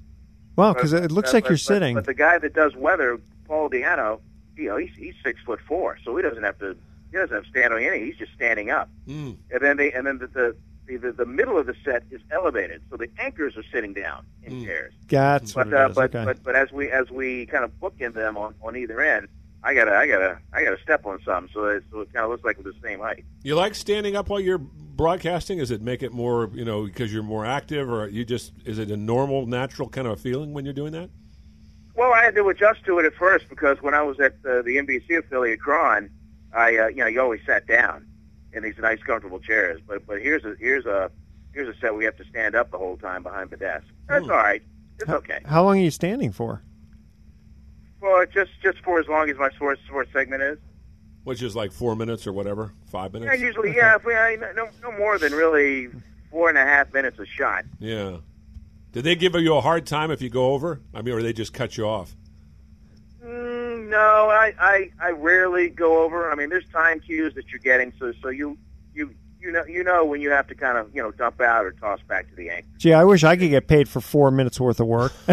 Wow, because it looks But- like but- you're but- sitting. But the guy that does weather, Paul Deanno, you know, he's he's six foot four, so he doesn't have to he doesn't have to stand on anything. He's just standing up. Mm. And then they and then the the, the the the middle of the set is elevated, so the anchors are sitting down in chairs. That's what But uh, but, okay. but but as we as we kind of bookend them on, on either end, I gotta I gotta I gotta step on something so it, so it kind of looks like we're the same height. You like standing up while you're broadcasting? Does it make it more, you know, because you're more active, or you just is it a normal, natural kind of feeling when you're doing that? Well, I had to adjust to it at first because when I was at uh, the NBC affiliate KRON, I uh, you know you always sat down in these nice comfortable chairs. But but here's a here's a here's a set we have to stand up the whole time behind the desk. That's Hmm. all right. It's okay. How long are you standing for? Well, just just for as long as my sports sports segment is. Which is like four minutes or whatever, five Yeah, minutes. usually yeah, if we, I, no no more than really four and a half minutes a shot. Yeah. Did they give you a hard time if you go over? I mean, or they just cut you off? Mm, no, I, I I rarely go over. I mean, there's time cues that you're getting, so so you you you know you know when you have to kind of you know dump out or toss back to the anchor. Gee, I wish I could get paid for four minutes worth of work. <laughs>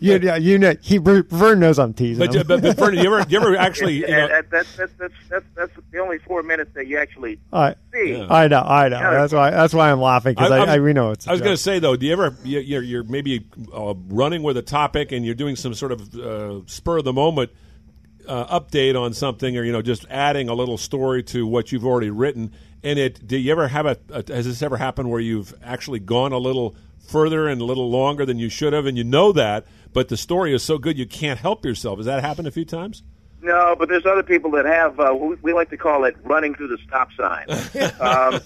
you, yeah, you know, he Vern knows I'm teasing. But, him. but, but Vernon, you ever you ever actually you know, Yeah, that, that's that's that's that's that's the only four minutes that you actually I, see. I know, I know. That's why. That's why I'm laughing because I, I'm- I, we know it's. a I was going to say though, do you ever you- you're, you're maybe uh, running with a topic and you're doing some sort of uh, spur of the moment uh, update on something, or you know, just adding a little story to what you've already written. And it, do you ever have a, a? Has this ever happened where you've actually gone a little further and a little longer than you should have, and you know that, but the story is so good you can't help yourself? Has that happened a few times? No, but there's other people that have. Uh, we, we like to call it running through the stop sign. <laughs> um,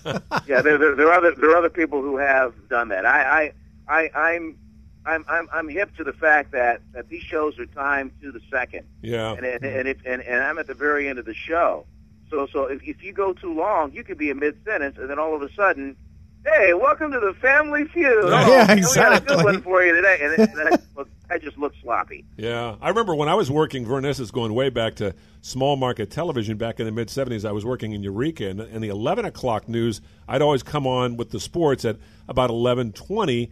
yeah, there, there, there are other there are other people who have done that. I, I, I I'm. I'm, I'm I'm hip to the fact that, that these shows are timed to the second, Yeah. and and and, it, and and I'm at the very end of the show, So so if, if you go too long, you could be in mid sentence, and then all of a sudden, hey, welcome to the Family Feud. Yeah, oh, We got a good one for you today, and it, that, look, that just looks sloppy. Yeah, I remember when I was working. Vern, this is going way back to small market television back in the mid '70s. I was working in Eureka, and in the 11 o'clock news, I'd always come on with the sports at about 11:20,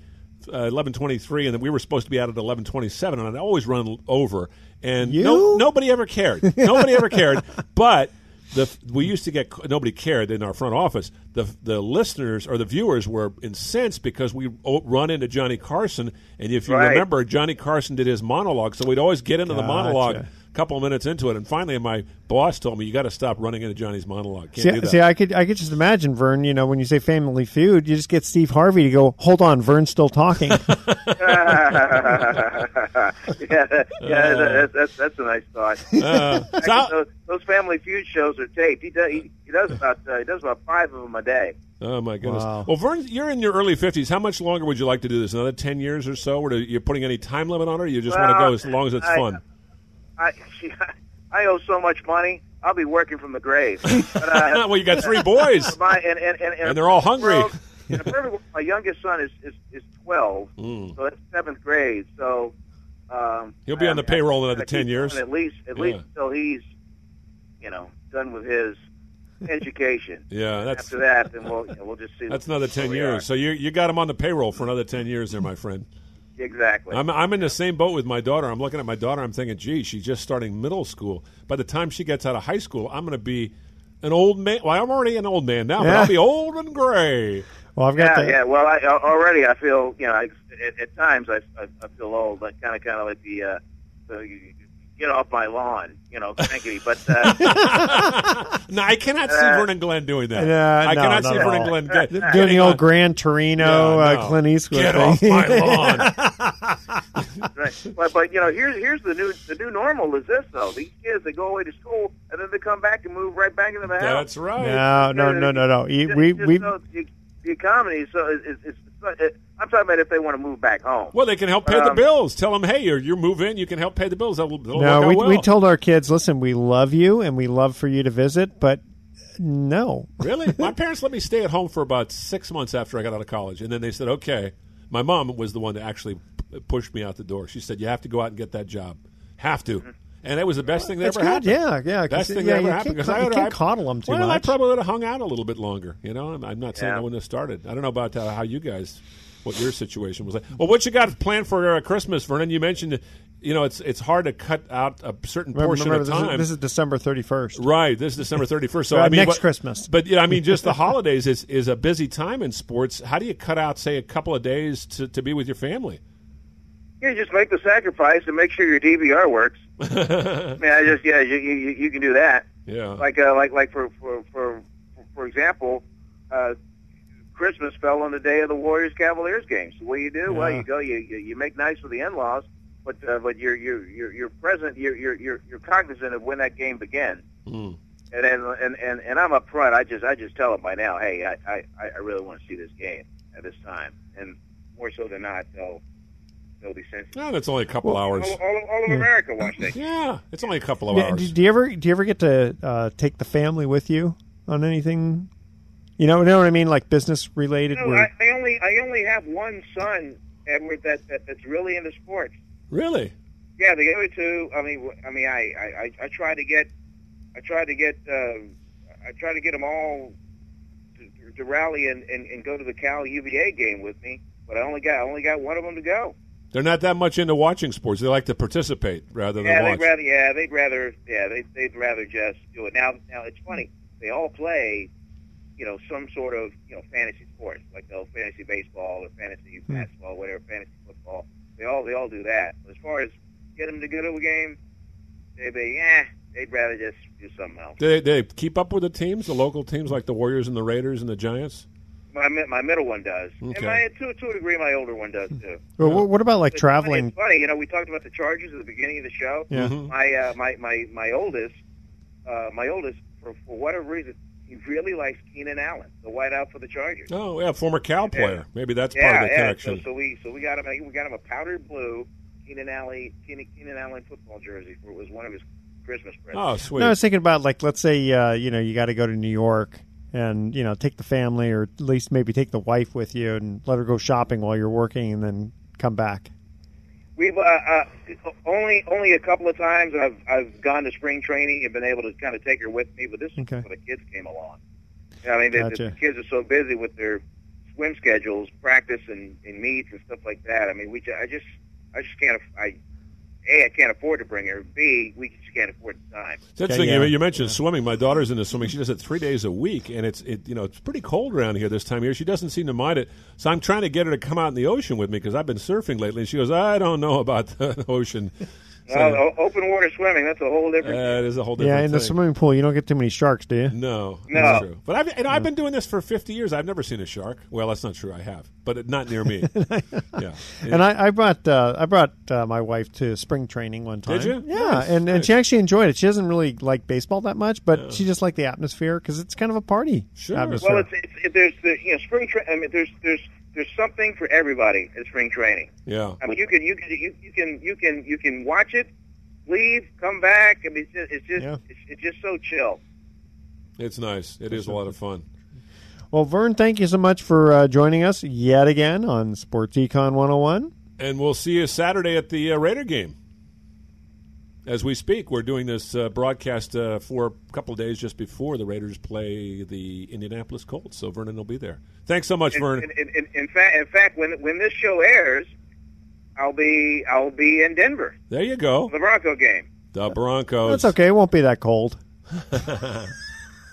uh, 11:23, and then we were supposed to be out at 11:27, and I'd always run over, and no, nobody ever cared. Nobody ever cared, <laughs> but. The, we used to get nobody cared in our front office. The the listeners or the viewers were incensed because we run into Johnny Carson, and if you Right. remember, Johnny Carson did his monologue, so we'd always get into the monologue couple of minutes into it, and finally, my boss told me, "You got to stop running into Johnny's monologue. Can't do See, that." see, I could, I could just imagine Vern. You know, when you say Family Feud, you just get Steve Harvey to go, "Hold on, Vern's still talking." <laughs> <laughs> yeah, that- yeah, that's, that's that's a nice thought. Uh, <laughs> so those, those Family Feud shows are taped. He does he, he does about uh, he does about five of them a day. oh my goodness! Wow. Well, Vern, you're in your early fifties. How much longer would you like to do this? Another ten years or so? Or are you putting any time limit on it? Or you just want to go as long as it's I- fun? I I owe so much money. I'll be working from the grave. <laughs> But, uh, <laughs> well, you got three boys, <laughs> my, and, and, and, and they're all hungry. Well, in a perfect world, my youngest son is is, is twelve, Mm. so that's seventh grade. So um, He'll be on the I- payroll I another 10 years. At least, at Yeah. least until he's, you know, done with his education. Yeah, that's After that, then we'll you know, we'll just see. that's another ten years. So you you got him on the payroll for another ten years, there, my friend. Are. Exactly. I'm I'm in the same boat with my daughter. I'm looking at my daughter. I'm thinking, gee, she's just starting middle school. By the time she gets out of high school, I'm going to be an old man. Well, I'm already an old man now, but I'll be old and gray. well, I've got yeah, the, yeah. Well, I, already I feel, you know, I, at, at times I, I, I feel old, like kind of, kind of like the, uh, the you, you get off my lawn, you know, cranky. But uh, <laughs> No, I cannot see Uh, Vernon Glenn doing that. Yeah, I no, cannot see Vernon. Glenn doing the old Grand Gran Torino, Yeah, uh, no. Clint Eastwood Get thing. off my <laughs> lawn. <laughs> right. but, but you know, here's here's the new the new normal is this though. These kids they go away to school and then they come back and move right back into the house. That's right. no, no, no, no, no. Just- We just we so the, the economy. So it's, it's, it's I'm talking about if they want to move back home. Well, they can help pay the Um, bills. Tell them, hey, you're, you move in, you can help pay the bills. That'll, that'll no, work we well. we told our kids, listen, we love you and we love for you to visit, but no. Really? <laughs> My parents let me stay at home for about six months after I got out of college, and then they said, "Okay." My mom was the one that actually p- pushed me out the door. She said, "You have to go out and get that job. Have to." And that was the best thing that That's ever good, happened. yeah, yeah, Best thing yeah, that ever happened. can't 'cause I you can't I- coddle 'em too well, I probably would have hung out a little bit longer. You know, I'm, I'm not saying Yeah. I wouldn't have started. I don't know about uh, how you guys, what your situation was like. Well, what you got planned for uh, Christmas, Vernon? You mentioned, you know, it's it's hard to cut out a certain Remember, portion remember of this, time. is, this is December 31st. Right, this is December thirty first. <laughs> So Uh, I mean, next what- Christmas. But yeah, I mean, just the <laughs> holidays is is a busy time in sports. How do you cut out, say, a couple of days to, to be with your family? You just make the sacrifice and make sure your DVR works. <laughs> I mean, I just yeah, you you, you can do that. Yeah, Like uh, like like for for for for example, uh, Christmas fell on the day of the Warriors Cavaliers game. So what do you do? Well, you go you you, you make nice with the in laws, but uh, but you're you're you're you're present. You're you're you're you're cognizant of when that game begins. Mm. And then and and and I'm up front. I just I just tell them by now, hey, I I I really want to see this game at this time, and more so than not, they'll they'll be sensitive. No, that's only a couple hours. All, all, all of America watch that. Yeah, it's only a couple of Yeah, hours. do, do you ever do you ever get to uh, take the family with you on anything? You know, you know what I mean, like business related. No, where, I, I only I only have one son, Edward, that, that that's really into sports. Really? Yeah, the other two. I mean, w- I mean, I I, I, I try to get, I try to get, uh, I try to get them all to, to rally and, and, and go to the Cal UVA game with me. But I only got I only got one of them to go. They're not that much into watching sports. They like to participate rather than yeah, watch. they'd rather. Yeah, they'd rather. Yeah, they they'd rather just do it. Now, now it's funny. They all play, you know, some sort of you know fantasy sports, like they'll fantasy baseball or fantasy Hmm. basketball, whatever, fantasy football. They all they all do that. But as far as get them to go to a game, they'd be yeah, they'd rather just do something else. Do they, they keep up with the teams, the local teams like the Warriors and the Raiders and the Giants? My my middle one does, Okay. and my to to a degree, my older one does too. Well, what, what about like It's funny- traveling? It's funny, you know. We talked about the Chargers at the beginning of the show. Yeah. My uh, my my my oldest, uh, my oldest, for for whatever reason, he really likes Keenan Allen, the wideout for the Chargers. Oh, yeah, former Cal player. Maybe that's yeah, part of the yeah. connection. So, so we so we got him a, we got him a powdered blue Keenan Allen Keenan, Keenan Allen football jersey. For, it was one of his Christmas present. Oh, sweet. No, I was thinking about like let's say uh, you know you got to go to New York and you know take the family or at least maybe take the wife with you and let her go shopping while you're working and then come back. We've uh, uh, only only a couple of times I've I've gone to spring training and been able to kind of take her with me, but this is Okay. when the kids came along. Yeah, I mean, the, Gotcha. the kids are so busy with their swim schedules, practice and, and meets and stuff like that. I mean, we I just I just can't I a I can't afford to bring her. B we just can't afford the time. It's interesting. you- You mentioned swimming. My daughter's into swimming. She does it three days a week, and it's it you know it's pretty cold around here this time of year. She doesn't seem to mind it, so I'm trying to get her to come out in the ocean with me because I've been surfing lately. And she goes, "I don't know about the <laughs> ocean." So, Well, open water swimming that's a whole different. uh, it is a whole different Yeah, in the swimming pool you don't get too many sharks, do you? No, No. that's true. But I've you know, I've been doing this for 50 years. I've never seen a shark. Well, that's not true. I have, but not near me. <laughs> yeah, And I, I brought uh, I brought uh, my wife to spring training one time. Did you? Yeah, Nice, and, and nice. she actually enjoyed it. She doesn't really like baseball that much, but she just liked the atmosphere because it's kind of a party atmosphere. Well, it's, it's it, there's the you know spring. Tra- I mean, there's there's there's something for everybody at spring training. yeah. I mean, you can you can you, you can you can you can watch it, leave, come back. I mean, it's just it's just it's, it's just so chill. It's nice. It is a lot of fun. well, Vern, thank you so much for uh, joining us yet again on Sports Econ 101. And we'll see you Saturday at the uh, Raider game. As we speak, we're doing this uh, broadcast uh, for a couple of days just before the Raiders play the Indianapolis Colts. So Vernon will be there. Thanks so much, In, Vernon. in, in, in fact, in fact, when when this show airs, I'll be I'll be in Denver, There you go. the Bronco game. The Broncos. That's okay. It won't be that cold. <laughs>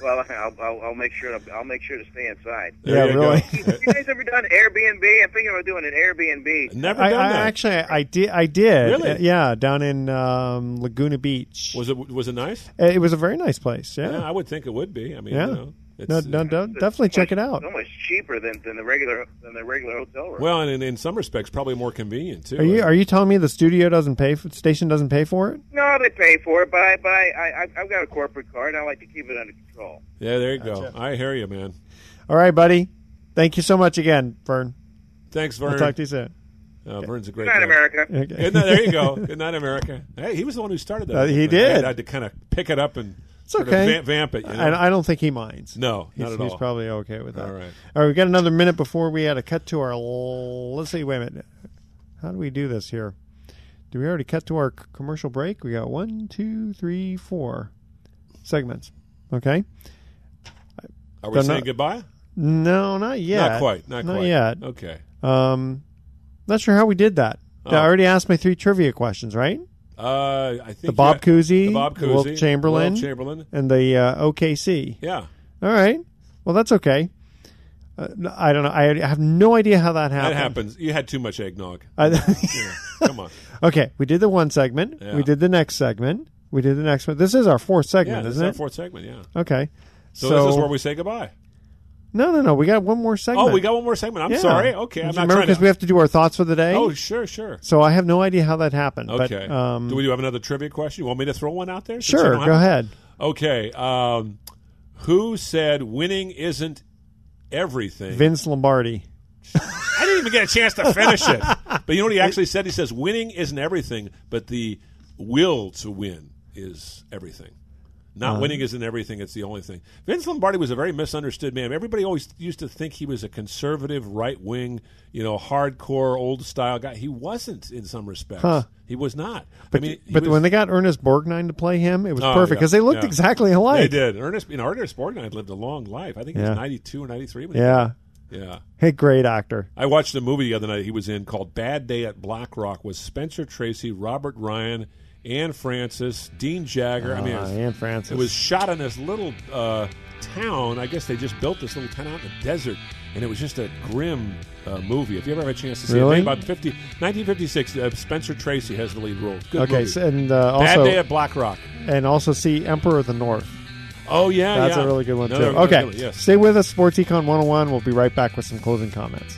Well, I'll, I'll, I'll make sure to, I'll make sure to stay inside. Yeah, really. Have <laughs> you guys ever done Airbnb? I'm thinking about doing an Airbnb. Never I, done I that. actually I did I did Really? Uh, yeah down in um, Laguna Beach. Was it was it nice? Uh, It was a very nice place. Yeah, I would think it would be. I mean, yeah. you know, no, it's, no, no, definitely check it out. So much cheaper than, than the regular than the regular hotel room. well, and in, in some respects, probably more convenient too. Are you are you telling me the studio doesn't pay for station doesn't pay for it? No, they pay for it, but I, but I, I, I've got a corporate card. I like to keep it under control. yeah, there you go. I hear you, man. All right, buddy. Thank you so much again, Vern. Thanks, Vern. I'll talk to you soon. Uh, Vern's a great Good night, guy. America. Okay. Good night, there you go. Good night, America. Hey, he was the one who started that. Uh, he whole thing. did. I had to kind of pick it up and It's okay. vamp, vamp it. You know? And I don't think he minds. No, he's, not at he's probably okay with that. All right. All right, we got another minute before we had to cut to our. l- Let's see. Wait a minute. How do we do this here? Do we already cut to our c- commercial break? We got one, two, three, four segments. Okay. Are we saying know- goodbye? No, not yet. Not quite. Not, quite. yet. Okay. Um, not sure how we did that. Oh. I already asked my three trivia questions, right? Uh, I think The Bob you- Cousy, the Bob the Wilt Chamberlain, Wilt Chamberlain. and the uh, OKC. Yeah. All right. Well, that's okay. Uh, I don't know. I have no idea how that happened. That happens. You had too much eggnog. <laughs> I- Yeah, Come on. <laughs> okay, we did the one segment. Yeah. We did the next segment. We did the next one. This is our fourth Yeah, segment, this is isn't our it? fourth segment. Yeah. Okay. So, this is where we say goodbye. No, no, no. We got one more segment. Oh, we got one more segment. I'm Yeah. sorry. Okay, I'm not Remember, trying because to. we have to do our thoughts for the day. Oh, sure, sure. So I have no idea how that happened. Okay. But, um, do we have another trivia question? You want me to throw one out there? Sure. have Go ahead. Okay. Um, who said winning isn't everything? Vince Lombardi. <laughs> I didn't even get a chance to finish it. <laughs> But you know what he actually said? He says winning isn't everything, but the will to win is everything. Not Uh-huh. winning isn't everything; it's the only thing. Vince Lombardi was a very misunderstood man. Everybody always used to think he was a conservative, right wing, you know, hardcore, old style guy. He wasn't in some respects. Huh. He was not. But, I mean, but was- when they got Ernest Borgnine to play him, it was Oh, perfect yeah, because they looked yeah. exactly alike. They did. Ernest, you know, Ernest Borgnine lived a long life. I think he Yeah. was ninety-two or ninety-three. When he Yeah. Yeah. Hey, great actor. I watched a movie the other night he was in called Bad Day at Black Rock with Spencer Tracy, Robert Ryan, Anne Francis, Dean Jagger. I mean, it Ah, was, Anne Francis. it was shot in this little uh, town. I guess they just built this little town out in the desert, and it was just a grim uh, movie. If you ever have a chance to see Really? it, about 50, 1956, uh, Spencer Tracy has the lead role. Good okay, movie. so, and uh, Bad also Day at Black Rock. and also see Emperor of the North. Oh yeah, That's yeah. a really good one Another- too. another Okay, good one, yes. stay with us, Sports Econ 101. We'll be right back with some closing comments.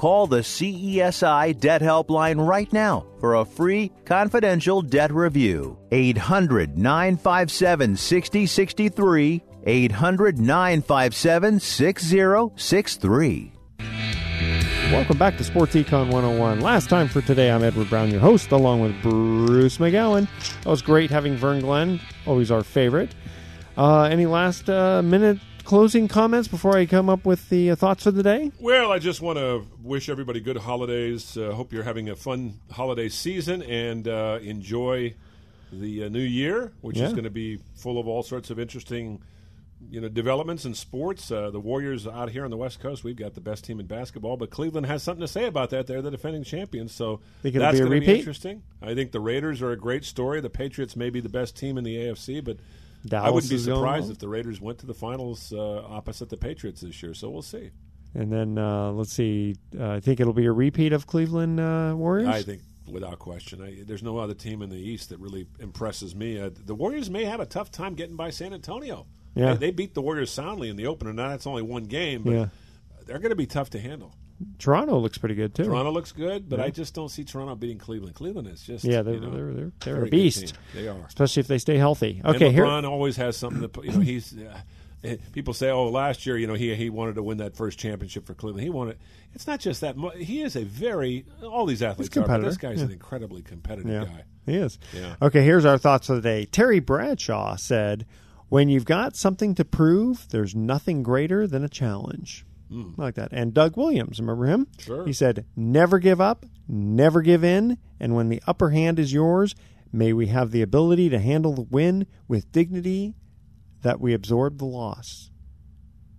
Call the CESI Debt Helpline right now for a free confidential debt review. 800 957 6063. 800 957 6063. Welcome back to Sports Econ 101. Last time for today, I'm Edward Brown, your host, along with Bruce McGowan. It was great having Vern Glenn, always our favorite. Uh, any last uh, minute closing comments before I come up with the uh, thoughts for the day? Well, I just want to wish everybody good holidays. Uh, hope you're having a fun holiday season and uh, enjoy the uh, new year, which Yeah. is going to be full of all sorts of interesting, you know, developments in sports. Uh, the Warriors out here on the West Coast, we've got the best team in basketball, but Cleveland has something to say about that. They're the defending champions, so Think that's going to be interesting. I think the Raiders are a great story. The Patriots may be the best team in the AFC, but. I wouldn't be is surprised if the Raiders went to the finals uh, opposite the Patriots this year. So we'll see. And then uh, let's see. Uh, I think it'll be a repeat of Cleveland uh, Warriors. I think without question. I, there's no other team in the East that really impresses me. Uh, the Warriors may have a tough time getting by San Antonio. Yeah. They, they beat the Warriors soundly in the opener. Now that's only one game, but Yeah. they're going to be tough to handle. Toronto looks pretty good too. Toronto looks good, but Yeah. I just don't see Toronto beating Cleveland. Cleveland is just yeah, they're you know, they're they're, they're a beast. They are. especially if they stay healthy. And Okay, here. LeBron always has something to put. You know, he's. Uh, eh, people say, "Oh, last year, you know, he he wanted to win that first championship for Cleveland. He wanted." It's not just that. He is a very. All these athletes are, but this guy's yeah. an incredibly competitive Yeah, guy. he is. Yeah. Okay, here's our thoughts for the day. Terry Bradshaw said, "When you've got something to prove, there's nothing greater than a challenge." Mm. I like that. And Doug Williams, remember him? Sure. He said, "Never give up, never give in, and when the upper hand is yours, may we have the ability to handle the win with dignity that we absorb the loss."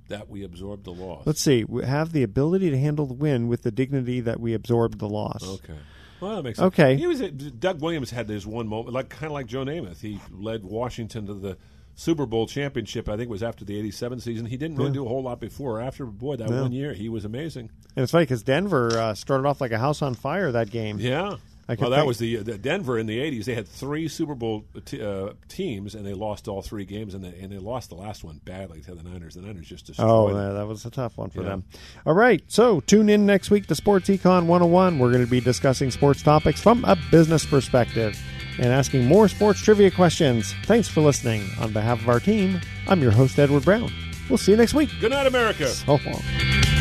That we absorb the loss. Let's see. We have the ability to handle the win with the dignity that we absorb the loss. Okay. Well, that makes sense. Okay. He was Doug Williams had this one moment, like kind of like Joe Namath. He led Washington to the Super Bowl championship. I think was after the '87 season. He didn't really Yeah. do a whole lot before or after. Boy, that Yeah. one year he was amazing. And it's funny because Denver uh, started off like a house on fire that game. Yeah. I well, that think- was the, the Denver in the '80s. They had three Super Bowl t- uh, teams, and they lost all three games, and they, and they lost the last one badly to the Niners. The Niners just destroyed. Oh, yeah, that was a tough one for them. All right, so tune in next week to Sports Econ 101. We're going to be discussing sports topics from a business perspective and asking more sports trivia questions. Thanks for listening. On behalf of our team, I'm your host, Edward Brown. We'll see you next week. Good night, America. So long.